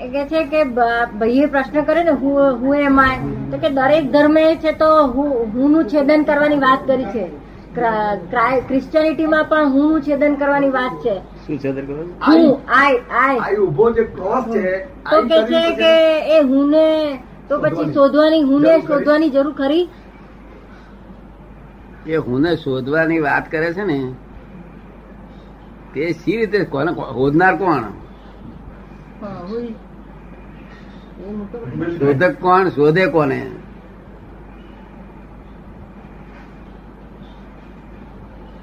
એ કે છે કે ભાઈએ પ્રશ્ન કર્યો ને હું હું એમાં તો કે દરેક ધર્મે છે તો હું હુંનું છેદન કરવાની વાત કરી છે. ક્રિશ્ચિયનિટીમાં પણ હુંનું છેદન કરવાની વાત છે. શું હું આઈ. આઈ ઊભો જે ક્રોસ છે તો કે છે કે એ હુંને તો પછી શોધવાની. હુંને શોધવાની જરૂર ખરી? એ હુંને શોધવાની વાત કરે છે ને તે સી રીતે કોને હોદનાર કોણ હા, હું- એ મોટો પ્રશ્ન. શોધક કોણ? શોધે કોને?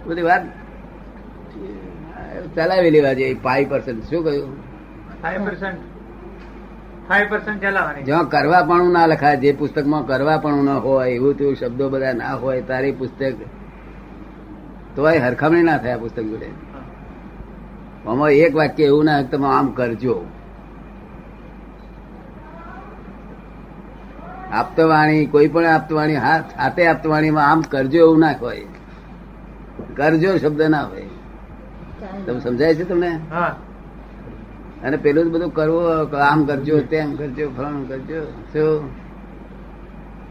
બધી વાત ચલાવી લેવા જોઈએ ફાઈવ પર્સન્ટ શું કહ્યું? ફાઈવ પર્સન્ટ જ્યાં કરવા પણ ના લખાય જે પુસ્તકમાં કરવા પણ ના હોય એવું તેવું શબ્દો બધા ના હોય તારી પુસ્તક તોય હરખામણી ના થાય પુસ્તક જોડે. આમાં એક વાક્ય એવું ના તમે આમ કરજો. આપતવાણી કોઈ પણ આપતવાણી હાથ હાથે આપતવાણીમાં આમ કરજો એવું ના હોય. કરજો શબ્દ ના હોય. તમે સમજાય છે તમને? અને પેલું જ બધું કરવું આમ કરજો તેમ કરજો ફલાણું કરજો શું?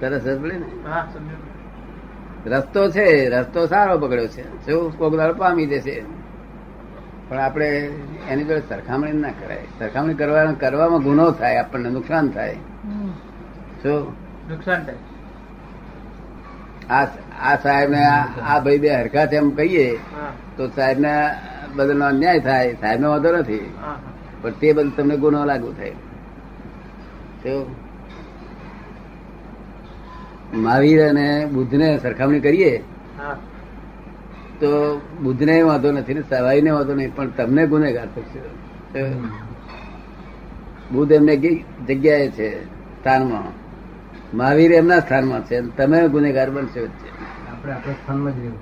તરસ પડે ને? રસ્તો છે રસ્તો સારો પકડ્યો છે. શું? કોક દાડો પામી જશે. પણ આપણે એની જોડે સરખામણી ના કરાય. સરખામણી કરવા કરવામાં ગુનો થાય આપણને નુકસાન થાય. શું નુકસાન થાય. આ આ સાહેબ ને આ ભાઈ બે હરખા એમ કહીએ તો સાહેબ ને બદલનો અન્યાય થાય સાહેબ નો વાંધો નથી. પણ તે બધું તમને ગુનો લાગુ થાય. મહાવીર અને બુદ્ધને સરખામણી કરીએ તો બુદ્ધ ને વાંધો નથી ને સવાઈને વાંધો નહીં પણ તમને ગુનેગાર થશે. બુદ્ધ એમને કઈ જગ્યાએ છે? સ્થાનમાં? મહાવીર એમના સ્થાનમાં છે. તમે ગુનેગાર બનશો વચ્ચે આપણે આપણે સ્થાનમાં જ રહેવું.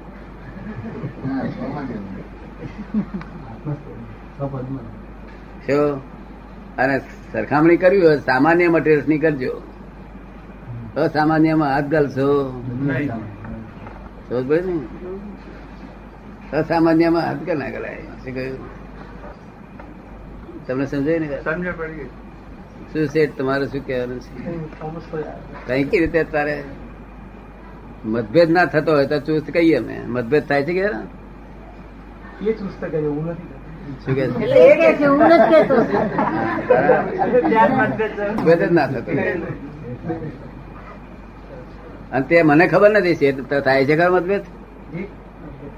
અને સરખામણી કરવી હોય સામાન્ય મટીરિયલ્સની કરજો અસામાન્યમાં હાથ ગાલશો ને? અસામાન્યમાં હાથ કે ના ગલાય શું કહ્યું? તમને સમજાય ને? સમજ પડી ગઈ. શું શેઠ તમારે શું કહેવાનું છે? કઈ કઈ રીતે તારે મતભેદ ના થતો હોય તો ચુસ્ત કહીએ અમે. મતભેદ થાય છે કે અને તે મને ખબર નથી થાય છે ખરો મતભેદ?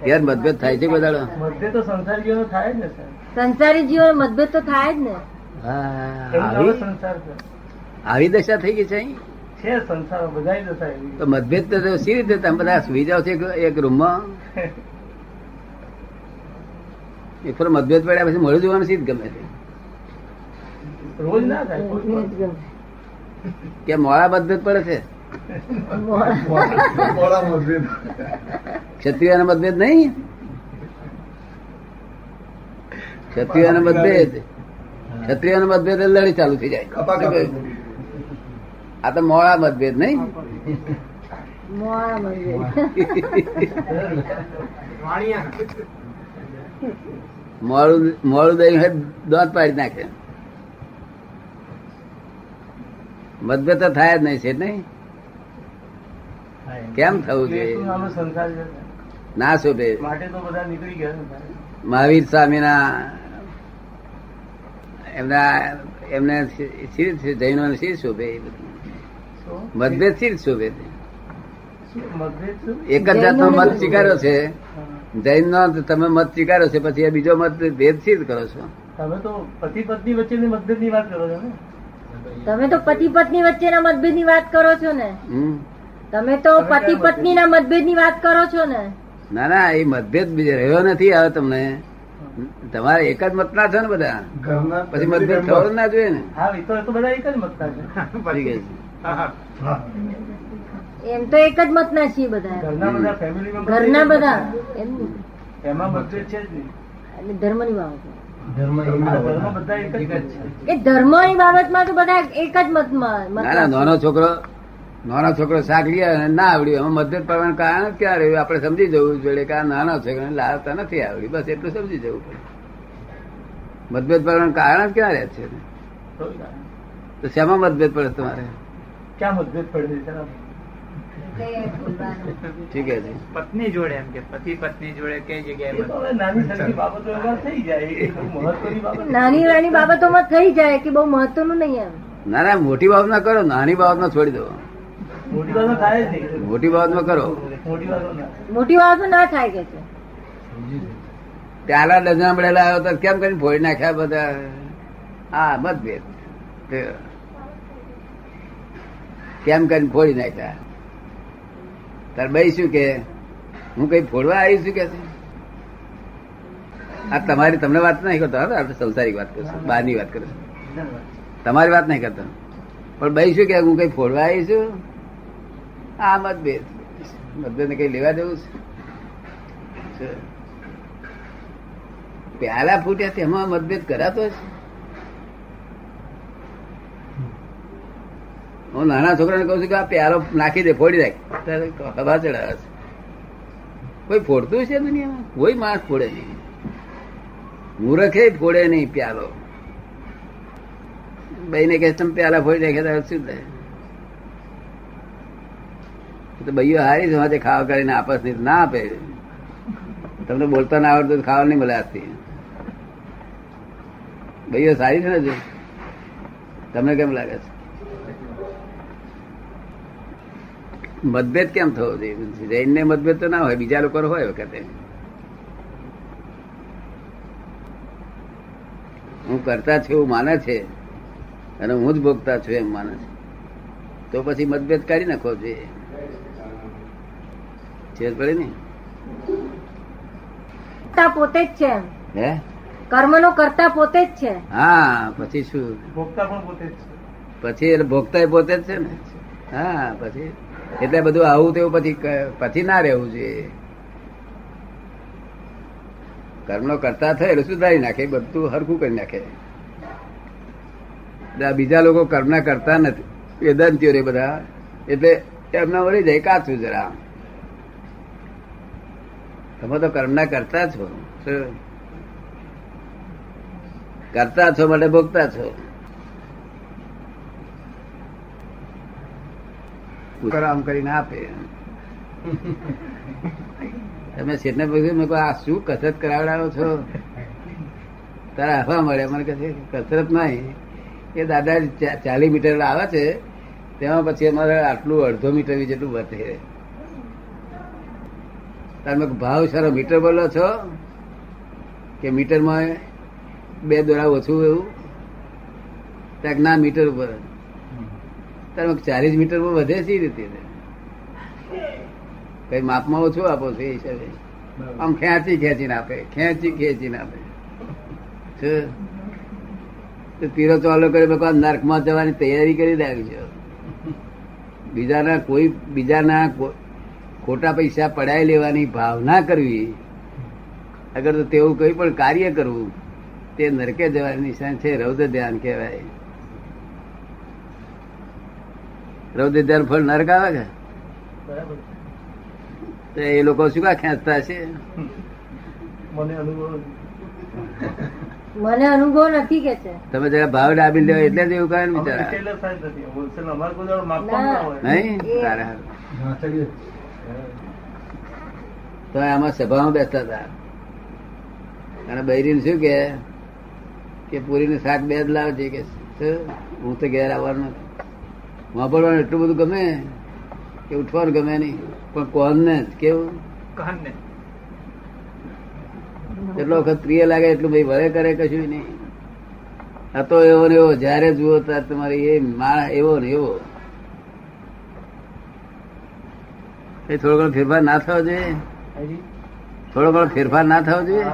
યાર મતભેદ થાય છે બધા મતભેદ તો સંસારીઓ થાય જ ને સંસારી જીવન મતભેદ તો થાય જ ને. આવી દશા થઈ ગઈ છે અહીં? છે સંસાર બધા દશા તો મતભેદ તો સી રીતે તમે બધા સુઈ જાવ છો એક- એક રૂમમાં? એક ફર મતભેદ પડ્યા પછી મળી જવાનું સીધ ગમે છે? રોજ ના થાય. કે મોડા મતભેદ પડે છે? ક્ષત્રિય મતભેદ. નહીં? ક્ષત્રિય મતભેદ. ક્ષત્રિય મતભેદ લડી ચાલુ થઈ જાય. આ તો મોડા મતભેદ નહીં? મોડું મોડું દહીં હોય દાંત પાડી નાખે. મતભેદ તો થાય જ નહીં છે નહીં? કેમ થવું જોઈએ? ના શોભે. માટે તો બધા નીકળી ગયા ને મહાવીર સ્વામીના એમના એમને શી જૈનો શી શોભે એ બધું? મતભેદ શી શોભે? એક જ જાતનો મત સ્વીકાર્યો છે. જૈન નો તમે મત સ્વીકાર્યો છે પછી બીજો મત ભેદ શી કરો છો? તમે તો પતિ પત્ની વચ્ચેની મતભેદની વાત કરો છો ને? તમે તો પતિ પત્ની વચ્ચેના મતભેદની વાત કરો છો ને? હમ? તમે તો પતિ પત્ની ના મતભેદની વાત કરો છો ને? ના ના એ મતભેદ બીજો રહ્યો નથી આવે તમને. તમારે એક જ મત ના છે ને બધા? પછી મતભેદ થવો ના જોઈએ ને? હા એ તો એ તો બધા એક જ મતતા છે. છે. હા, હા. એમ તો એક જ મત ના છીએ બધા. ઘરના બધા એમ એમાં મતભેદ છે એટલે ધર્મની બાબત. ધર્મ ધર્મ બધા એક જ છે. એ ધર્મની બાબતમાં તો બધા એક જ મતમાં નાનો છોકરો નાનો છોકરો શાક લઈ અને ના આવડ્યું એમાં મતભેદ પડવાનું કારણ જ ક્યાં રહ્યું? આપણે સમજી જવું જોઈએ કે આ નાનો છોકરો લાવતા નથી આવડ્યું બસ એટલું સમજી જવું પડે. મતભેદ પડવાનું કારણ જ ક્યાં રહે છે? તો શેમાં મતભેદ પડે તમારે? ક્યાં મતભેદ પડે ઠીક છે. પત્ની જોડે એમ કે પતિ પત્ની જોડે કઈ જગ્યાએ નાની બાબતો થઈ જાય. બાબત નાની નાની બાબતોમાં થઈ જાય કે બહુ મહત્વનું નહીં એમ. ના ના મોટી બાબતમાં કરો નાની બાબતમાં છોડી દો. મોટી બાબતમાં કરો. મોટી બાબતો ના. મોટી બાબતો ના થાય કે છે. પ્યાલા ડઝન મળેલા આવ્યો તો કેમ કરીને ફોડી નાખ્યા બધા? હા મતભેદ. કેમ કરીને ફોડી નાખ્યા? તાર ભાઈ શું કે? હું કઈ ફોડવા આવી છું કે આ તમારી તમને વાત નહીં કરતો હા આપણે સંસારિક વાત કરશું બહારની વાત કરશું. તમારી વાત નહીં કરતો. પણ ભાઈ શું કે હું કઈ ફોડવા આવી છું? આ મતભેદ મતભેદ ને કઈ લેવા દેવું છે? પ્યાલા ફૂટ્યા તેમાં મતભેદ કરાતો છે હું નાના છોકરાને કહું છું કે આ પ્યાલો નાખી દે, ફોડી નાખ. ત્યારે હવા ચડાવે છે. કોઈ ફોડતું છે દુનિયામાં? કોઈ માણસ ફોડે નહીં. મૂરખે ફોડે નહીં પ્યાલો. બઈને કહે, તમે પ્યાલા ફોડી નાખ્યા તો શું થાય? તો ભાઈઓ હારી સમાજે ખાવા કરીને આપસ નહીં ના આપે. તમને બોલતા ના આવડતું ખાવા નહીં મળે આજથી. ભાઈઓ સારી છે ને? તમને કેમ લાગે છે? મતભેદ કેમ થવો જોઈએ? જૈનને મતભેદ તો ના હોય, બીજા લોકો હોય વખતે. હું કરતા છું એવું માને છે અને હું જ ભોગતા છું એમ માને છે. તો પછી મતભેદ કાઢી નાખો જોઈએ. છે પડે ને? કરતા પોતે જ છે હે? કર્મનો કરતા પોતે જ છે. હા પછી શું? ભોગતા પણ પોતે જ છે. પછી એટલે ભોગતા પોતે જ છે ને? હા પછી? એટલે બધું આવું તેવું પછી પછી ના રહેવું જોઈએ. કર્મનો કરતા થાય એટલે સુધારી નાખે? બધું હરખું કરી નાખે. બીજા લોકો કર્મના કરતા નથી. વેદાંતિઓ રે બધા. એટલે એમના વળી જાય કાચું જરા. તમે તો કર્મના કરતા છો. કરતા છો માટે ભોગતા છો. આમ કરીને આપે. તમે શેઠને પૂછ્યું, મેં આ શું કસરત કરાવડાવો છો? તારા હવા મળે. મને કહે કસરત નહીં. એ દાદા ચાલીસ મીટર આવે છે. તેમાં પછી અમારે આટલું અડધો મીટર જેટલું વધે. તમે ભાવ સારો મીટર બોલો છો? કે મીટરમાં બે દોરા ઓછું એવું? ત્યાં ના મીટર ઉપર. તમે ચાલીસ મીટર પર વધે છે રીતે કઈ માપમાં ઓછું આપો છો એ હિસાબે. આમ ખેંચી ખેંચીને આપે ખેંચી ખેંચીને આપે? તો પીરો ચાલો કરી લોકો નર્કમાં જવાની તૈયારી કરી છે બીજાના કોઈ બીજાના ખોટા પૈસા પડાય લેવાની ભાવના કરવી અગર તો તેવું કોઈ પણ કાર્ય કરવું તે નરકે જવાની નિશાન છે રૌદ્ર ધ્યાન કહેવાય. રૌદ્ર ધ્યાન ફળ નરક આવે કે તો એ લોકો શું કા ખેંચતા છે? મને અનુભવ મને અનુભવ નથી કે છે. તમે જરા ભાવ ડાબી લેવા એટલે જ એવું કહે ને બિચારા. નહીં? સારા તો આમાં સભામાં બેસતા હતા. અને બૈરીને શું કે? કે પૂરીનું શાક બે જ લાવજે. કે હું તો ઘેર આવવાનું વાપરવાનું એટલું બધું ગમે? કે ઉઠવાનું ગમે નહીં. પણ કોણ ને કેવું? કહન ને એટલો વખત પ્રિય લાગે એટલું ભાઈ વળે કરે કશું નહીં. હતો એવો ને એવો જયારે જુઓ ત્યારે તમારે એ માળ એવો ને એવો. એ થોડો ઘણો ફેરફાર ના થવો જોઈએ. થોડો ઘણો ફેરફાર ના થવો જોઈએ.